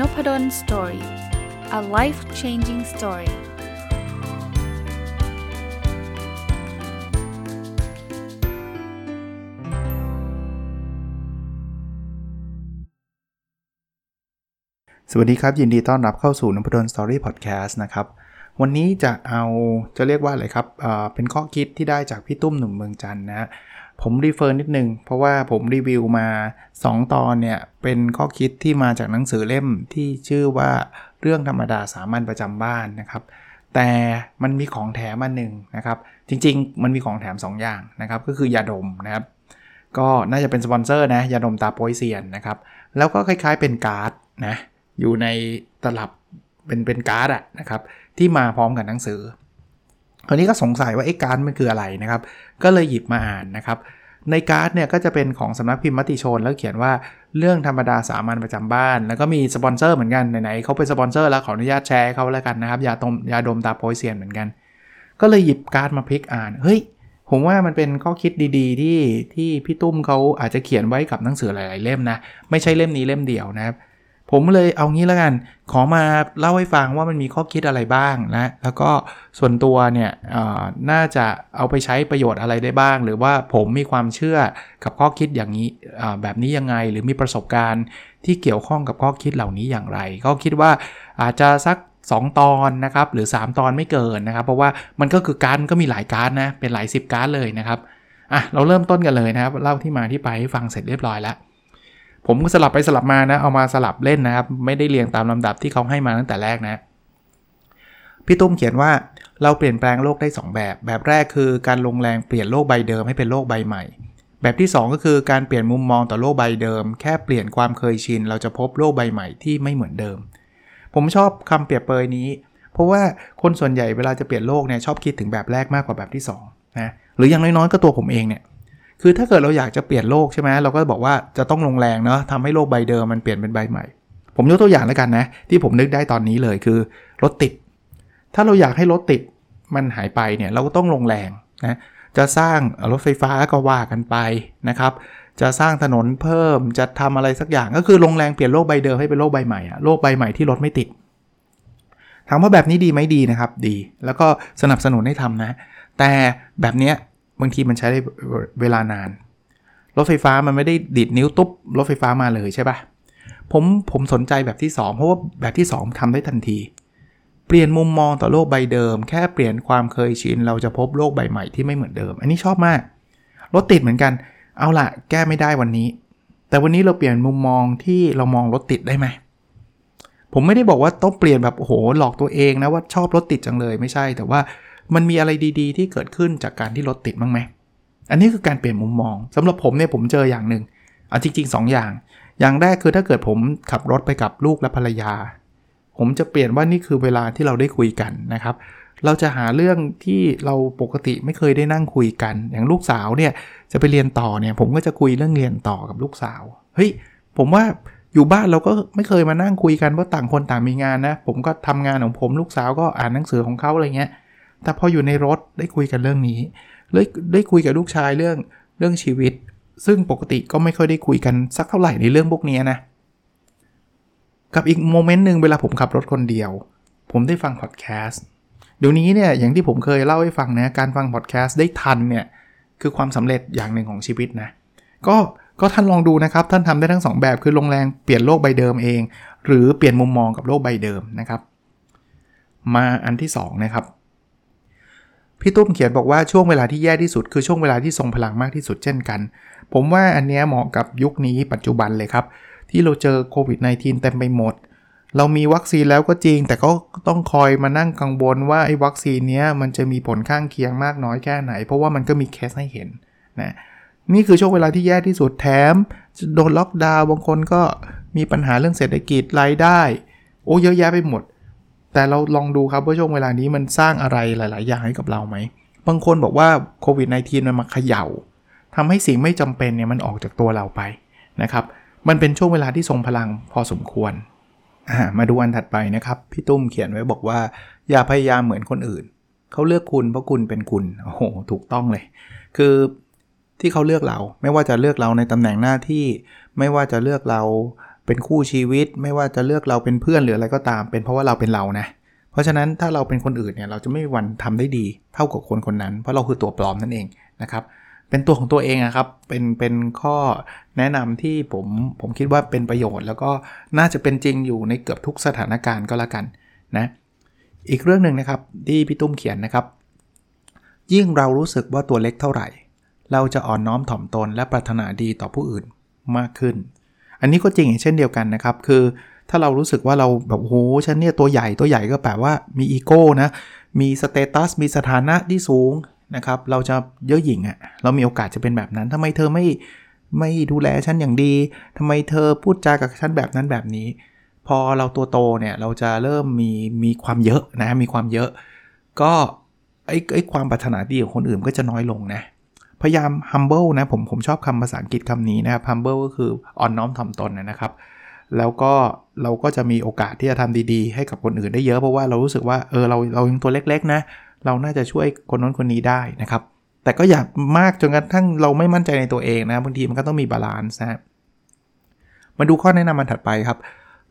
n o p a d o n Story a life changing story สวัสดีครับ ยินดีต้อนรับเข้าสู่นพดล Story พอดแคสต์นะครับ วันนี้จะเอาจะเรียกว่าอะไรครับเป็นข้อคิดที่ได้จากพี่ตุ้มหนุ่มเมืองจันท์นะ ผม refer นิดนึง เพราะว่าผมรีวิวมา 2 ตอนเนี่ย เป็นข้อคิดที่มาจากหนังสือเล่มที่ชื่อว่าเรื่องธรรมดาสามัญประจำบ้านนะครับ แต่มันมีของแถมมาหนึ่งนะครับ จริงๆ มันมีของแถม 2 อย่างนะครับ ก็คือยาดมนะครับ ก็น่าจะเป็นสปอนเซอร์นะยาดมตราโป๊ยเซียนนะครับ แล้วก็คล้าย ๆ เป็นการ์ดนะอยู่ในตลับเป็นเป็นการ์ดอะนะครับที่มาพร้อมกับหนังสือ คราวนี้ก็สงสัยว่าไอ้การ์ดมันคืออะไรนะครับ ก็เลยหยิบมาอ่านนะครับ ในการ์ดเนี่ยก็จะเป็นของสำนักพิมพ์มติชน แล้วเขียนว่าเรื่องธรรมดาสามัญประจำบ้าน แล้วก็มีสปอนเซอร์เหมือนกันไหนๆเขาเป็นสปอนเซอร์แล้วขออนุญาตแชร์เขาแล้วกันนะครับยาตมยาดมตราโป๊ยเซียนเหมือนกัน ก็เลยหยิบการ์ดมาพลิกอ่านเฮ้ยผมว่ามันเป็นข้อคิดดีๆ ที่ที่พี่ตุ้มเขาอาจจะเขียนไว้กับหนังสือหลาย ๆ เล่มนะ ไม่ใช่เล่มนี้เล่มเดียวนะครับ ผมเลยเอางี้แล้วกัน ขอมาเล่าให้ฟังว่ามันมีข้อคิดอะไรบ้างนะ แล้วก็ส่วนตัวเนี่ยน่าจะเอาไปใช้ประโยชน์อะไรได้บ้าง หรือว่าผมมีความเชื่อกับข้อคิดอย่างนี้แบบนี้ยังไง หรือมีประสบการณ์ที่เกี่ยวข้องกับข้อคิดเหล่านี้อย่างไร ก็คิดว่าอาจจะสัก 2 ตอนนะครับ หรือ 3 ตอนไม่เกินนะครับ เพราะว่ามันก็คือการก็มีหลายการนะ เป็นหลาย 10 การเลยนะครับ อะ เราเริ่มต้นกันเลยนะครับ เล่าที่มาที่ไปให้ฟังเสร็จเรียบร้อยแล้ว ผมสลับไปสลับมานะ เอามาสลับเล่นนะครับ ไม่ได้เรียงตามลำดับที่เขาให้มาตั้งแต่แรกนะ พี่ตุ้มเขียนว่าเราเปลี่ยนแปลงโลกได้ 2 แบบ แบบแรกคือการลงแรงเปลี่ยนโลกใบเดิมให้เป็นโลกใบใหม่ แบบที่ 2 ก็คือการเปลี่ยนมุมมองต่อโลกใบเดิม แค่เปลี่ยนความเคยชิน เราจะพบโลกใบใหม่ที่ไม่เหมือนเดิม ผมชอบคำเปรียบเปยนี้ เพราะว่าคนส่วนใหญ่เวลาจะเปลี่ยนโลกเนี่ยชอบคิดถึงแบบแรกมากกว่าแบบที่2นะหรืออย่างน้อยๆก็ตัวผมเองเนี่ย คือถ้าเกิดเราอยากจะเปลี่ยนโลกใช่ไหมเราก็บอกว่าจะต้องลงแรงเนาะทำให้โลกใบเดิมมันเปลี่ยนเป็นใบใหม่ ผมยกตัวอย่างแล้วกันนะ ที่ผมนึกได้ตอนนี้เลยคือรถติด ถ้าเราอยากให้รถติดมันหายไปเนี่ยเราก็ต้องลงแรงนะจะสร้างรถไฟฟ้าก็ว่ากันไปนะครับ จะสร้างถนนเพิ่มจะทำอะไรสักอย่างก็คือลงแรงเปลี่ยนโลกใบเดิมให้เป็นโลกใบใหม่อะโลกใบใหม่ที่รถไม่ติดถามว่าแบบนี้ดีไหมดีนะครับดี แล้วก็สนับสนุนให้ทำนะ แต่แบบเนี้ย บางทีมันใช้ได้เวลานาน รถไฟฟ้ามันไม่ได้ดิดนิ้วตุ๊บรถไฟฟ้ามาเลยใช่ปะผมผมสนใจแบบที่ 2 เพราะว่าแบบที่ 2ทำได้ทันที เปลี่ยนมุมมองต่อโลกใบเดิม แค่เปลี่ยนความเคยชิน เราจะพบโลกใบใหม่ที่ไม่เหมือนเดิม อันนี้ชอบมาก รถติดเหมือนกัน เอาละแก้ไม่ได้วันนี้ แต่วันนี้เราเปลี่ยนมุมมองที่เรามองรถติดได้ไหมผมไม่ได้บอกว่าต้องเปลี่ยนแบบโอ้โหหลอกตัวเองนะว่าชอบรถติดจังเลยไม่ใช่ แต่ว่า มันมีอะไรดีๆ ที่เกิดขึ้นจากการที่รถติดบ้างไหม อันนี้คือการเปลี่ยนมุมมองสำหรับผมเนี่ยผมเจออย่างหนึ่งเอาจริงๆ 2 อย่าง อย่างแรกคือถ้าเกิดผมขับรถไปกับลูกและภรรยา ผมจะเปลี่ยนว่านี่คือเวลาที่เราได้คุยกันนะครับ เราจะหาเรื่องที่เราปกติไม่เคยได้นั่งคุยกัน อย่างลูกสาวเนี่ยจะไปเรียนต่อเนี่ยผมก็จะคุยเรื่องเรียนต่อกับลูกสาว เฮ้ยผมว่าอยู่บ้านเราก็ไม่เคยมานั่งคุยกันเพราะต่างคนต่างมีงานนะ ผมก็ทำงานของผมลูกสาวก็อ่านหนังสือของเขาอะไรเงี้ย แต่พออยู่ในรถได้คุยกันเรื่องนี้เลยได้คุยกับลูกชายเรื่องเรื่องชีวิต ซึ่งปกติก็ไม่ค่อยได้คุยกันสักเท่าไหร่ในเรื่องพวกนี้นะ กับอีกโมเมนต์หนึ่งเวลาผมขับรถคนเดียว ผมได้ฟังพอดแคสต์เดี๋ยวนี้เนี่ยอย่างที่ผมเคยเล่าให้ฟังนะการฟังพอดแคสต์ได้ทันเนี่ยคือความสำเร็จอย่างหนึ่งของชีวิตนะ ก็ก็ท่านลองดูนะครับ ท่านทำได้ทั้ง 2 แบบคือลงแรงเปลี่ยนโลกใบเดิมเอง หรือเปลี่ยนมุมมองกับโลกใบเดิมนะครับ มาอันที่2นะครับ พี่ตุ้มเขียนบอกว่าช่วงเวลาที่แย่ที่สุด คือช่วงเวลาที่ทรงพลังมากที่สุดเช่นกัน ผมว่าอันนี้เหมาะกับยุคนี้ปัจจุบันเลยครับ ที่เราเจอโควิด -19 เต็มไปหมด เรามีวัคซีนแล้วก็จริง แต่ก็ต้องคอยมานั่งกังวลว่าไอ้วัคซีนเนี้ยมันจะมีผลข้างเคียงมากน้อยแค่ไหน เพราะว่ามันก็มีเคสให้เห็นนะนี่คือช่วงเวลาที่แย่ที่สุดแถมโดนล็อกดาวน์บางคนก็มีปัญหาเรื่องเศรษฐกิจรายได้ โอ้เยอะแยะไปหมด แต่เราลองดูครับว่าช่วงเวลานี้มันสร้างอะไรหลาย ๆ อย่างให้กับเราไหม บางคนบอกว่าโควิด -19 มันมาเขย่าทำให้สิ่งไม่จำเป็นเนี่ยมันออกจากตัวเราไปนะครับ มันเป็นช่วงเวลาที่ทรงพลังพอสมควร มาดูอันถัดไปนะครับ พี่ตุ้มเขียนไว้บอกว่า อย่าพยายามเหมือนคนอื่น เขาเลือกคุณเพราะคุณเป็นคุณ โอ้โห ถูกต้องเลย คือที่เขาเลือกเรา ไม่ว่าจะเลือกเราในตำแหน่งหน้าที่ ไม่ว่าจะเลือกเรา เป็นคู่ชีวิตไม่ว่าจะเลือกเราเป็นเพื่อนหรืออะไรก็ตาม เป็นเพราะว่าเราเป็นเรานะเพราะฉะนั้นถ้าเราเป็นคนอื่นเนี่ยเราจะไม่มีวันทำได้ดี เท่ากับคนคนนั้น เพราะเราคือตัวปลอมนั่นเองนะครับเป็นตัวของตัวเองอะครับเป็นเป็นข้อแนะนำที่ผมผมคิดว่าเป็นประโยชน์ แล้วก็น่าจะเป็นจริงอยู่ในเกือบทุกสถานการณ์ก็แล้วกันนะอีกเรื่องหนึ่งนะครับที่พี่ตุ้มเขียนนะครับ ยิ่งเรารู้สึกว่าตัวเล็กเท่าไหร่ เราจะอ่อนน้อมถ่อมตนและปรารถนาดีต่อผู้อื่นมากขึ้น อันนี้ก็จริงเช่นเดียวกันนะครับ คือถ้าเรารู้สึกว่าเราแบบโหฉันเนี่ยตัวใหญ่ตัวใหญ่ก็แปลว่ามีอีโก้นะ มีสเตตัสมีสถานะที่สูงนะครับ เราจะเย่อหยิ่งอะ่ะ เรามีโอกาสจะเป็นแบบนั้นทำไมเธอไม่ไม่ดูแลฉันอย่างดีทำไมเธอพูดจากับฉันแบบนั้นแบบนี้ พอเราตัวโตเนี่ยเราจะเริ่มมีมีความเยอะนะ มีความเยอะ ก็ไอ้ไอ้ความปรารถนาดีของคนอื่นก็จะน้อยลงนะ พยายาม humble นะผมผมชอบคำภาษาอังกฤษคำนี้นะครับ humble ก็คืออ่อนน้อมถ่อมตนนะครับ แล้วก็เราก็จะมีโอกาสที่จะทำดีๆ ให้กับคนอื่นได้เยอะเพราะว่าเรารู้สึกว่าเออเราเรายังตัวเล็กๆนะเราน่าจะช่วยคนนั้นคนนี้ได้นะครับ แต่ก็อย่ามากจนกระทั่งเราไม่มั่นใจในตัวเองนะบางทีมันก็ต้องมี balance นะมาดูข้อแนะนำมันถัดไปครับ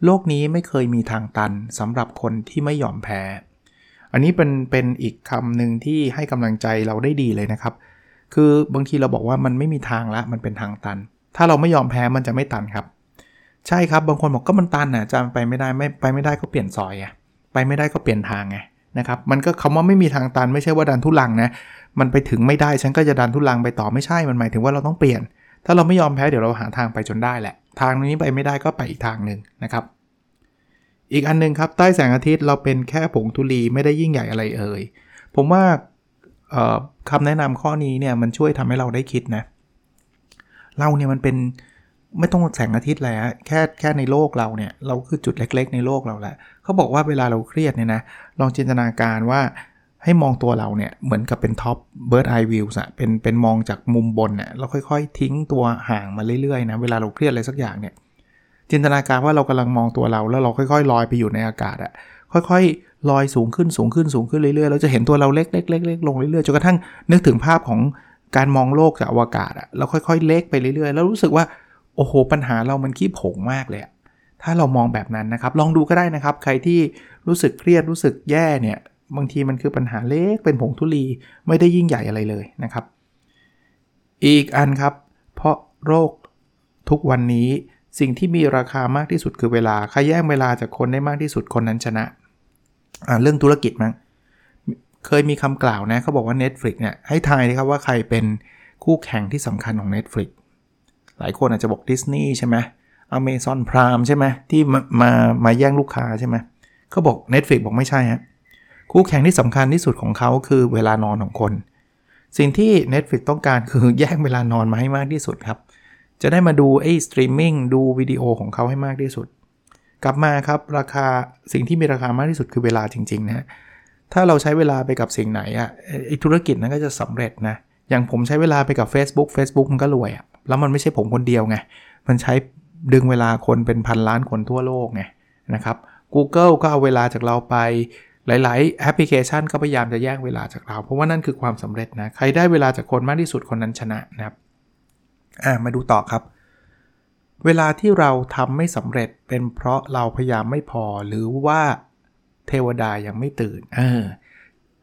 โลกนี้ไม่เคยมีทางตันสำหรับคนที่ไม่ยอมแพ้ อันนี้เป็นเป็นอีกคำหนึ่งที่ให้กำลังใจเราได้ดีเลยนะครับ คือบางทีเราบอกว่ามันไม่มีทางละมันเป็นทางตัน ถ้าเราไม่ยอมแพ้มันจะไม่ตันครับ ใช่ครับบางคนบอกก็มันตันอะจะไปไม่ได้ไม่ไปไม่ได้ก็เปลี่ยนซอยไงไปไม่ได้ก็เปลี่ยนทางไงนะครับมันก็คำว่าไม่มีทางตันไม่ใช่ว่าดันทุลังนะมันไปถึงไม่ได้ฉันก็จะดันทุลังไปต่อไม่ใช่มันหมายถึงว่าเราต้องเปลี่ยน ถ้าเราไม่ยอมแพ้เดี๋ยวเราหาทางไปจนได้แหละ ทางนี้ไปไม่ได้ก็ไปอีกทางหนึ่งนะครับ อีกอันนึงครับใต้แสงอาทิตย์เราเป็นแค่ผงธุลีไม่ได้ยิ่งใหญ่อะไรเอ่ยผมว่า คำแนะนำข้อนี้เนี่ยมันช่วยทำให้เราได้คิดนะ เราเนี่ยมันเป็นไม่ต้องแสงอาทิตย์แล้วแค่แค่ในโลกเราเนี่ย เราคือจุดเล็ก ๆ ในโลกเราแหละเขาบอกว่าเวลาเราเครียดเนี่ยนะลองจินตนาการว่าให้มองตัวเราเนี่ยเหมือนกับเป็นท็อปเบิร์ดไอวิวส์อะเป็นเป็นมองจากมุมบนเนี่ยเราค่อยๆ ทิ้งตัวห่างมาเรื่อยๆนะเวลาเราเครียดอะไรสักอย่างเนี่ยจินตนาการว่าเรากำลังมองตัวเราแล้วเราค่อยๆลอยไปอยู่ในอากาศอะ ค่อยๆลอยสูงขึ้นสูงขึ้นสูงขึ้นเรื่อยๆเราจะเห็นตัวเราเล็กๆเล็กๆลงเรื่อยๆจนกระทั่งนึกถึงภาพของการมองโลกจากอวกาศอะเราค่อยๆ เล็กไปเรื่อยๆ แล้วรู้สึกว่าโอ้โหปัญหาเรามันขี้ผงมากเลยถ้าเรามองแบบนั้นนะครับ ลองดูก็ได้นะครับ ใครที่รู้สึกเครียดรู้สึกแย่เนี่ยบางทีมันคือปัญหาเล็กเป็นผงทุลีไม่ได้ยิ่งใหญ่อะไรเลยนะครับ อีกอันครับ เพราะโรคทุกวันนี้สิ่งที่มีราคามากที่สุดคือเวลาใครแย่งเวลาจากคนได้มากที่สุดคนนั้นชนะ อ่าเรื่องธุรกิจมั้งเคยมีคำกล่าวนะเขาบอกว่า Netflix เนี่ยให้ทายนะครับว่าใครเป็นคู่แข่งที่สำคัญของ Netflix หลายคนอาจจะบอกดิสนีย์ใช่ไหมAmazon Prime ใช่ไหมที่มามามาแย่งลูกค้าใช่ไหมเขาบอก Netflix บอกไม่ใช่ฮะคู่แข่งที่สำคัญที่สุดของเขาคือเวลานอนของคน สิ่งที่ Netflix ต้องการคือแย่งเวลานอนมาให้มากที่สุดครับ จะได้มาดูไอ้สตรีมมิ่งดูวิดีโอของเขาให้มากที่สุด กลับมาครับราคาสิ่งที่มีราคามากที่สุดคือเวลาจริงๆนะถ้าเราใช้เวลาไปกับสิ่งไหนอะไอ้ธุรกิจนั้นก็จะสำเร็จนะอย่างผมใช้เวลาไปกับ Facebook Facebook มันก็รวยอะแล้วมันไม่ใช่ผมคนเดียวไงมันใช้ดึงเวลาคนเป็นพันล้านคนทั่วโลกไงนะครับ Google ก็เอาเวลาจากเราไปหลาย ๆ แอปพลิเคชันก็พยายามจะแย่งเวลาจากเรา เพราะว่านั่นคือความสำเร็จนะ ใครได้เวลาจากคนมากที่สุดคนนั้นชนะนะครับ อ่ามาดูต่อครับ เวลาที่เราทำไม่สำเร็จเป็นเพราะเราพยายามไม่พอหรือว่าเทวดายังไม่ตื่นเออ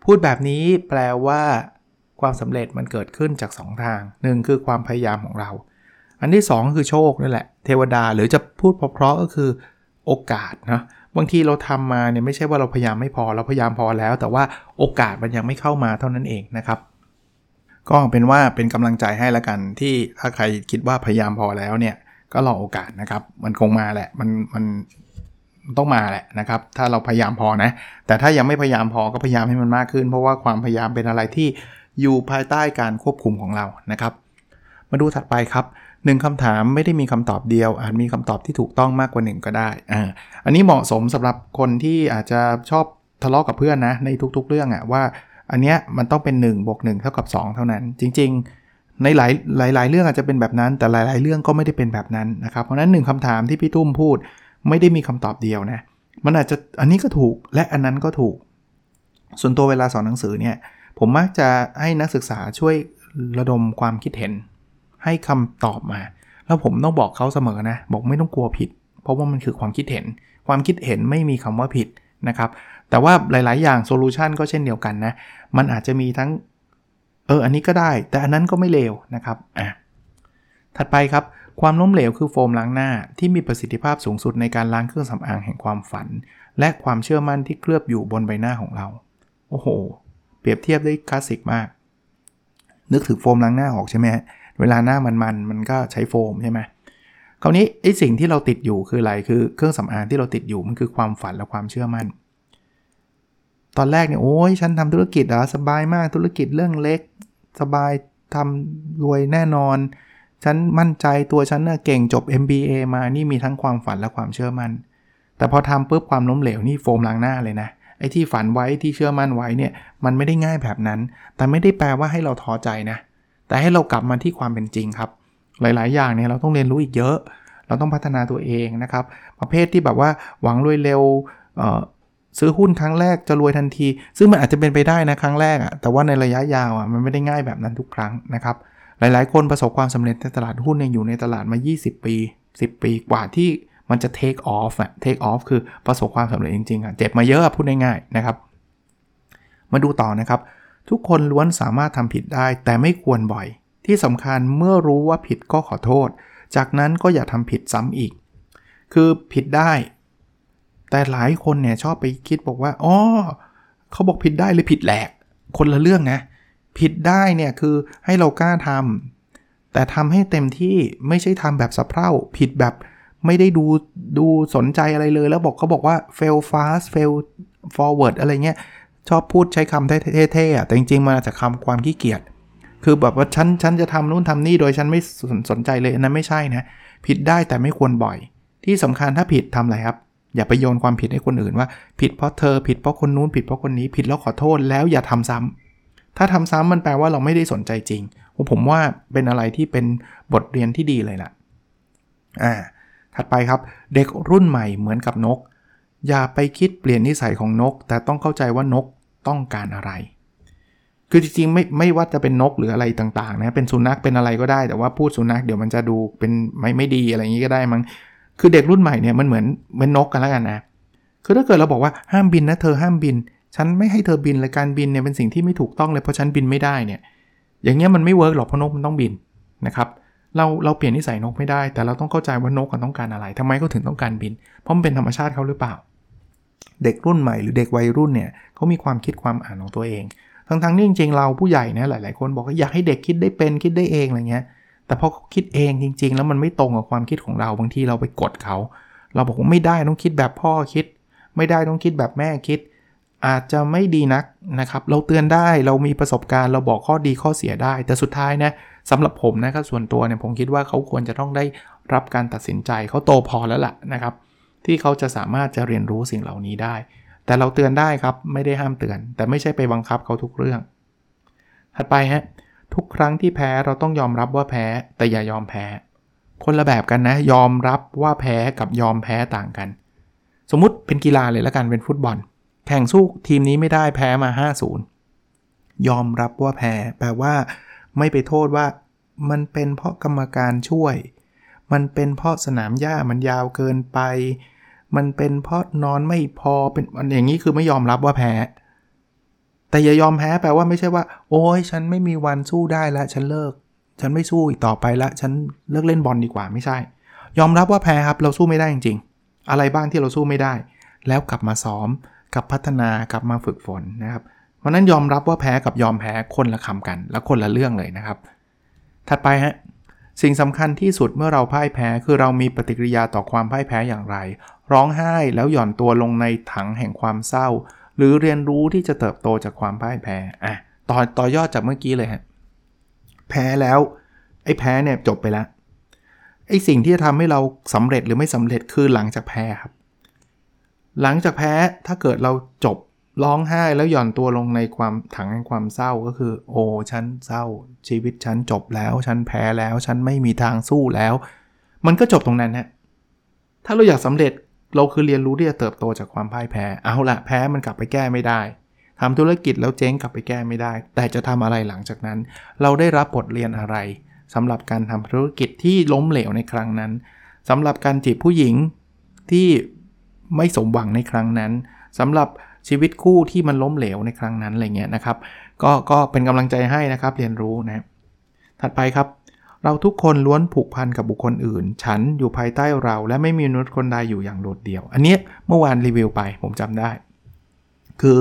พูดแบบนี้แปลว่าความสำเร็จมันเกิดขึ้นจาก 2 ทาง 1 คือความพยายามของเรา อันที่ 2 คือโชคนั่นแหละ เทวดาหรือจะพูดเพราะๆก็คือโอกาสนะบางทีเราทำมาเนี่ยไม่ใช่ว่าเราพยายามไม่พอเราพยายามพอแล้ว แต่ว่าโอกาสมันยังไม่เข้ามาเท่านั้นเองนะครับ ก็เป็นว่าเป็นกำลังใจให้ล้วกันที่ถ้าใครคิดว่าพยายามพอแล้วเนี่ย ก็รอโอกาสนะครับ มันคงมาแหละ มันมันต้องมาแหละนะครับ ถ้าเราพยายามพอนะ แต่ถ้ายังไม่พยายามพอก็พยายามให้มันมากขึ้น เพราะว่าความพยายามเป็นอะไรที่อยู่ภายใต้การควบคุมของเรานะครับ มาดูถัดไปครับหนึ่งคำถามไม่ได้มีคำตอบเดียว อาจมีคำตอบที่ถูกต้องมากกว่า1ก็ได้อ่าอันนี้เหมาะสมสำหรับคนที่อาจจะชอบทะเลาะกับเพื่อนนะในทุกๆ เรื่องอะว่า อันเนี้ยมันต้องเป็น1บวก1เท่ากับ 2 เท่านั้น จริง ๆ ในหลายหลายหลายเรื่องอาจจะเป็นแบบนั้น แต่หลาย ๆ เรื่องก็ไม่ได้เป็นแบบนั้นนะครับเพราะนั้นหนึ่งคำถามที่พี่ตุ้มพูดไม่ได้มีคำตอบเดียวนะมันอาจจะอันนี้ก็ถูกและอันนั้นก็ถูก ส่วนตัวเวลาสอนหนังสือเนี่ยผมมักจะให้นักศึกษาช่วยระดมความคิดเห็น ให้คำตอบมา แล้วผมต้องบอกเขาเสมอนะ บอกไม่ต้องกลัวผิด เพราะว่ามันคือความคิดเห็น ความคิดเห็นไม่มีคำว่าผิดนะครับแต่ว่าหลาย ๆ อย่างโซลูชันก็เช่นเดียวกันนะมันอาจจะมีทั้ง เออ อันนี้ก็ได้ แต่อันนั้นก็ไม่เลวนะครับ อะ ถัดไปครับ ความล้มเหลวคือโฟมล้างหน้าที่มีประสิทธิภาพสูงสุดในการล้างเครื่องสำอางแห่งความฝัน และความเชื่อมั่นที่เคลือบอยู่บนใบหน้าของเรา โอ้โห เปรียบเทียบได้คลาสสิกมาก นึกถึงโฟมล้างหน้าออกใช่ไหมเวลาหน้ามันมันมันก็ใช้โฟมใช่ไหมคราวนี้ไอ้สิ่งที่เราติดอยู่คืออะไรคือเครื่องสำอางที่เราติดอยู่มันคือความฝันและความเชื่อมั่นตอนแรกเนี่ยโอ้ยฉันทำธุรกิจอะสบายมากธุรกิจเรื่องเล็ก สบายทำรวยแน่นอน ฉันมั่นใจตัวฉันเน่เก่งจบ MBA มานี่มีทั้งความฝันและความเชื่อมั่น แต่พอทำปุ๊บความล้มเหลวนี่โฟมล้างหน้าเลยนะไอ้ที่ฝันไว้ที่เชื่อมั่นไว้เนี่ยมันไม่ได้ง่ายแบบนั้น แต่ไม่ได้แปลว่าให้เราท้อใจนะ แต่ให้เรากลับมาที่ความเป็นจริงครับ หลาย ๆ อย่างเนี่ยเราต้องเรียนรู้อีกเยอะ เราต้องพัฒนาตัวเองนะครับ ประเภทที่แบบว่าหวังรวยเร็ว ซื้อหุ้นครั้งแรกจะรวยทันที ซึ่งมันอาจจะเป็นไปได้นะครั้งแรกอะแต่ว่าในระยะยาวอะมันไม่ได้ง่ายแบบนั้นทุกครั้งนะครับ หลายๆ คนประสบความสำเร็จในตลาดหุ้นเนี่ยอยู่ในตลาดมา 20 ปี 10 ปีกว่าที่มันจะ take off อะ take off คือประสบความสำเร็จจริงๆอะเจ็บมาเยอะพูดง่ายๆนะครับ มาดูต่อนะครับ ทุกคนล้วนสามารถทำผิดได้ แต่ไม่ควรบ่อย ที่สำคัญเมื่อรู้ว่าผิดก็ขอโทษ จากนั้นก็อย่าทำผิดซ้ำอีก คือผิดได้ แต่หลายคนเนี่ยชอบไปคิดบอกว่าอ๋อเขาบอกผิดได้เลยผิดแหลก คนละเรื่องนะ ผิดได้เนี่ยคือให้เรากล้าทำแต่ทำให้เต็มที่ไม่ใช่ทำแบบสะเพร่าผิดแบบไม่ได้ดูดูสนใจอะไรเลย แล้วบอกเขาบอกว่า fail fast fail forward อะไรเงี้ย ชอบพูดใช้คำเท่ๆแต่จริงๆมาจากคำความขี้เกียจคือแบบว่าฉันฉันจะทำนู่นทำนี่โดยฉันไม่สนสนใจเลยนั้นไม่ใช่นะ ผิดได้แต่ไม่ควรบ่อย ที่สำคัญถ้าผิดทำอะไรครับ อย่าไปโยนความผิดให้คนอื่นว่า ผิดเพราะเธอผิดเพราะคนนู้นผิดเพราะคนนี้ผิดแล้วขอโทษแล้วอย่าทำซ้ำถ้าทำซ้ำมันแปลว่าเราไม่ได้สนใจจริงผมว่าเป็นอะไรที่เป็นบทเรียนที่ดีเลยล่ะอ่าถัดไปครับ เด็กรุ่นใหม่เหมือนกับนก อย่าไปคิดเปลี่ยนนิสัยของนก แต่ต้องเข้าใจว่านกต้องการอะไร คือจริงๆไม่ไม่ว่าจะเป็นนกหรืออะไรต่างๆนะเป็นสุนัขเป็นอะไรก็ได้แต่ว่าพูดสุนัขเดี๋ยวมันจะดูเป็นไม่ไม่ดีอะไรอย่างนี้ก็ได้มั้ง คือเด็กรุ่นใหม่เนี่ยมันเหมือนเหมือนนกกันแล้วกันนะ คือถ้าเกิดเราบอกว่าห้ามบินนะเธอห้ามบิน ฉันไม่ให้เธอบินเลยการบินเนี่ยเป็นสิ่งที่ไม่ถูกต้องเลยเพราะฉันบินไม่ได้เนี่ย อย่างเงี้ยมันไม่เวิร์กหรอกเพราะนกมันต้องบินนะครับ เราเราเปลี่ยนนิสัยนกไม่ได้ แต่เราต้องเข้าใจว่านกต้องการอะไรทำไมเขาถึงต้องการบิน เพราะมันเป็นธรรมชาติเขาหรือเปล่า เด็กรุ่นใหม่หรือเด็กวัยรุ่นเนี่ยเขามีความคิดความอ่านของตัวเอง ทั้งๆนี่จริงๆเราผู้ใหญ่นะหลาย ๆ คนบอกว่าอยากให้เด็กคิดได้เป็นคิดได้เองอะไรเงี้ย แต่พอเขาคิดเองจริง ๆ แล้วมันไม่ตรงกับความคิดของเราบางทีเราไปกดเขา เราบอกว่าไม่ได้ต้องคิดแบบพ่อคิด ไม่ได้ต้องคิดแบบแม่คิด อาจจะไม่ดีนักนะครับ เราเตือนได้เรามีประสบการณ์ เราบอกข้อดีข้อเสียได้ แต่สุดท้ายนะสำหรับผมนะครับส่วนตัวเนี่ยผมคิดว่าเขาควรจะต้องได้รับการตัดสินใจเขาโตพอแล้วล่ะนะครับที่เขาจะสามารถจะเรียนรู้สิ่งเหล่านี้ได้ แต่เราเตือนได้ครับไม่ได้ห้ามเตือน แต่ไม่ใช่ไปบังคับเขาทุกเรื่อง ถัดไปฮะ ทุกครั้งที่แพ้เราต้องยอมรับว่าแพ้แต่อย่ายอมแพ้ คนละแบบกันนะ ยอมรับว่าแพ้กับยอมแพ้ต่างกัน สมมุติเป็นกีฬาเลยละกันเป็นฟุตบอล แข่งสู้ทีมนี้ไม่ได้แพ้มา 5-0 ยอมรับว่าแพ้แปลว่า ไม่ไปโทษว่า มันเป็นเพราะกรรมการช่วย มันเป็นเพราะสนามหญ้ามันยาวเกินไป มันเป็นเพราะนอนไม่พอเป็นอย่างนี้คือไม่ยอมรับว่าแพ้ แต่อย่ายอมแพ้แปลว่าไม่ใช่ว่า โอ้ยฉันไม่มีวันสู้ได้แล้วฉันเลิก ฉันไม่สู้อีกต่อไปละฉันเลิกเล่นบอลดีกว่าไม่ใช่ ยอมรับว่าแพ้ครับเราสู้ไม่ได้จริง ๆ อะไรบ้างที่เราสู้ไม่ได้ แล้วกลับมาซ้อมกลับพัฒนากลับมาฝึกฝนนะครับเพราะนั้นยอมรับว่าแพ้กับยอมแพ้คนละคำกัน และคนละเรื่องเลยนะครับ ถัดไปฮะสิ่งสำคัญที่สุดเมื่อเราพ่ายแพ้คือเรามีปฏิกิริยาต่อความพ่ายแพ้อย่างไร ร้องไห้แล้วหย่อนตัวลงในถังแห่งความเศร้า หรือเรียนรู้ที่จะเติบโตจากความพ่ายแพ้อะต่อต่อยอดจากเมื่อกี้เลยฮะแพ้แล้ว ไอ้แพ้เนี่ยจบไปแล้วไอ้สิ่งที่จะทำให้เราสำเร็จหรือไม่สำเร็จคือหลังจากแพ้ครับ หลังจากแพ้ถ้าเกิดเราจบร้องไห้แล้วหย่อนตัวลงในความถังแห่งความเศร้าก็คือ โอ้ฉันเศร้า ชีวิตฉันจบแล้ว ฉันแพ้แล้ว ฉันไม่มีทางสู้แล้ว มันก็จบตรงนั้นฮะถ้าเราอยากสำเร็จ เราคือเรียนรู้ที่จะเติบโตจากความพ่ายแพ้ เอาละแพ้มันกลับไปแก้ไม่ได้ทำธุรกิจแล้วเจ๊งกลับไปแก้ไม่ได้ แต่จะทำอะไรหลังจากนั้น เราได้รับบทเรียนอะไรสำหรับการทำธุรกิจที่ล้มเหลวในครั้งนั้นสำหรับการจีบผู้หญิงที่ไม่สมหวังในครั้งนั้นสำหรับชีวิตคู่ที่มันล้มเหลวในครั้งนั้นอะไรเงี้ยนะครับ ก็ก็เป็นกำลังใจให้นะครับเรียนรู้นะถัดไปครับ เราทุกคนล้วนผูกพันกับบุคคลอื่น ฉันอยู่ภายใต้เราและไม่มีมนุษย์คนใดอยู่อย่างโดดเดี่ยว อันนี้เมื่อวานรีวิวไปผมจำได้ คือ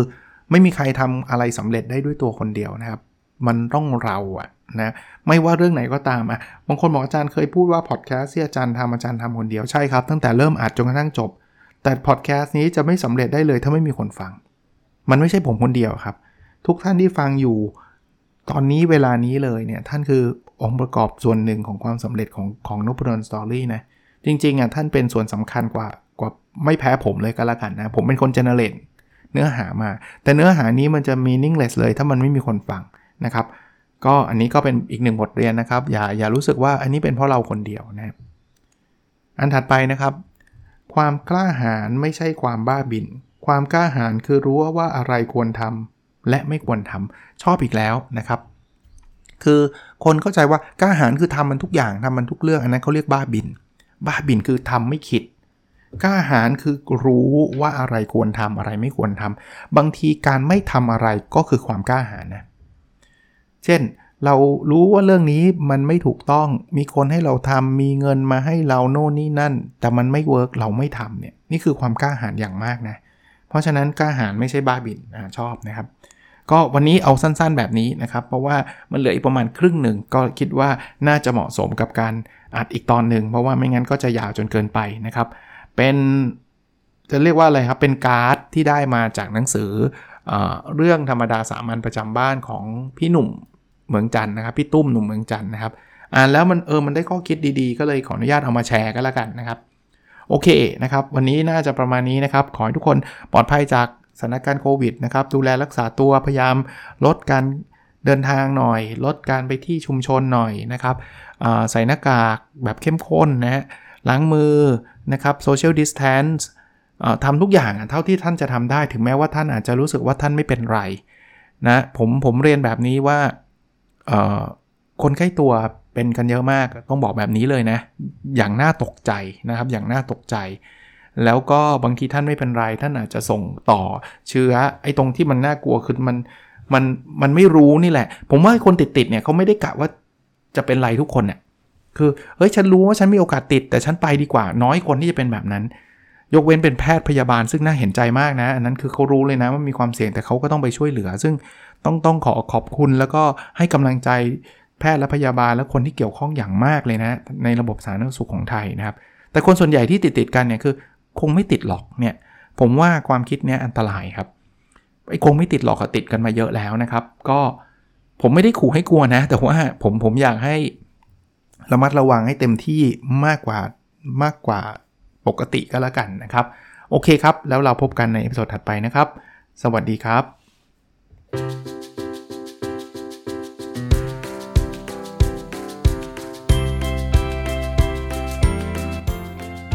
ไม่มีใครทำอะไรสำเร็จได้ด้วยตัวคนเดียวนะครับ มันต้องเราอะนะไม่ว่าเรื่องไหนก็ตามอะบางคนบอกอาจารย์เคยพูดว่าพอดแคสต์ที่อาจารย์ทำอาจารย์ทำคนเดียวใช่ครับ ตั้งแต่เริ่มอัดจนกระทั่งจบ แต่พอดแคสต์นี้จะไม่สำเร็จได้เลยถ้าไม่มีคนฟัง มันไม่ใช่ผมคนเดียวครับ ทุกท่านที่ฟังอยู่ ตอนนี้เวลานี้เลยเนี่ยท่านคือ องค์ประกอบส่วนหนึ่งของความสำเร็จของของนพดลสตอรี่นะจริงๆอะท่านเป็นส่วนสำคัญกว่ากว่าไม่แพ้ผมเลยก็แล้วกันนะ ผมเป็นคนเจเนเรตเนื้อหามา แต่เนื้อหานี้มันจะ meaningless เลย ถ้ามันไม่มีคนฟังนะครับ ก็อันนี้ก็เป็นอีกหนึ่งบทเรียนนะครับ อย่าอย่ารู้สึกว่าอันนี้เป็นเพราะเราคนเดียวนะอันถัดไปนะครับ ความกล้าหาญไม่ใช่ความบ้าบิน ความกล้าหาญคือรู้ว่าอะไรควรทำและไม่ควรทำชอบอีกแล้วนะครับ คือคนเข้าใจว่ากล้าหาญคือทำมันทุกอย่างทำมันทุกเรื่องอันนั้นเขาเรียกบ้าบิน บ้าบินคือทำไม่คิดกล้าหาญคือรู้ว่าอะไรควรทำอะไรไม่ควรทำบางทีการไม่ทำอะไรก็คือความกล้าหาญนะ เช่นเรารู้ว่าเรื่องนี้มันไม่ถูกต้อง มีคนให้เราทำมีเงินมาให้เราโน่นนี่นั่น แต่มันไม่ work เราไม่ทำเนี่ยนี่คือความกล้าหาญอย่างมากนะ เพราะฉะนั้นกล้าหาญไม่ใช่บ้าบิ่นนะชอบนะครับ ก็วันนี้เอาสั้นๆแบบนี้นะครับ เพราะว่ามันเหลืออีกประมาณครึ่งหนึ่งก็คิดว่าน่าจะเหมาะสมกับการอัดอีกตอนหนึ่งเพราะว่าไม่งั้นก็จะยาวจนเกินไปนะครับ เป็นจะเรียกว่าอะไรครับ เป็นการ์ดที่ได้มาจากหนังสือเอเรื่องธรรมดาสามัญประจำบ้านของพี่หนุ่มเมืองจันท์นะครับ พี่ตุ้มหนุ่มเมืองจันท์นะครับอ่านแล้วมันเออมันได้ข้อคิดดีๆ ก็เลยขออนุญาตเอามาแชร์กันแล้วกันนะครับ โอเคนะครับ วันนี้น่าจะประมาณนี้นะครับ ขอให้ทุกคนปลอดภัยจาก สถานการณ์โควิดนะครับ ดูแลรักษาตัวพยายามลดการเดินทางหน่อย ลดการไปที่ชุมชนหน่อยนะครับใส่หน้ากากแบบเข้มข้นนะฮะล้างมือนะครับ social distance ทำทุกอย่างเท่าที่ท่านจะทำได้ถึงแม้ว่าท่านอาจจะรู้สึกว่าท่านไม่เป็นไรนะผมผมเรียนแบบนี้ว่าคนใกล้ตัวเป็นกันเยอะมากต้องบอกแบบนี้เลยนะ อย่างน่าตกใจนะครับ อย่างน่าตกใจ แล้วก็บางทีท่านไม่เป็นไร ท่านอาจจะส่งต่อเชื้อไอ้ตรงที่มันน่ากลัวคือมันมันมันไม่รู้นี่แหละ ผมว่าคนติดติดเนี่ยเขาไม่ได้กะว่าจะเป็นไรทุกคนเนี่ยคือเฮ้ยฉันรู้ว่าฉันมีโอกาสติด แต่ฉันไปดีกว่าน้อยคนที่จะเป็นแบบนั้น ยกเว้นเป็นแพทย์พยาบาลซึ่งน่าเห็นใจมากนะ อันนั้นคือเขารู้เลยนะว่ามีความเสี่ยงแต่เขาก็ต้องไปช่วยเหลือ ซึ่งต้องต้องขอขอบคุณแล้วก็ให้กำลังใจแพทย์และพยาบาลและคนที่เกี่ยวข้องอย่างมากเลยนะ ในระบบสาธารณสุขของไทยนะครับ แต่คนส่วนใหญ่ที่ติดติดกันเนี่ยคือ คงไม่ติดหรอกเนี่ยผมว่าความคิดเนี้ยอันตรายครับไอ้คงไม่ติดหรอกก็ติดกันมาเยอะแล้วนะครับ ก็ผมไม่ได้ขู่ให้กลัวนะ แต่ว่าผมผมอยากให้ระมัดระวังให้เต็มที่มากกว่ามากกว่าปกติก็แล้วกันนะครับ โอเคครับ แล้วเราพบกันใน episode ถัดไปนะครับ สวัสดีครับ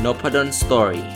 n o p a d o n Story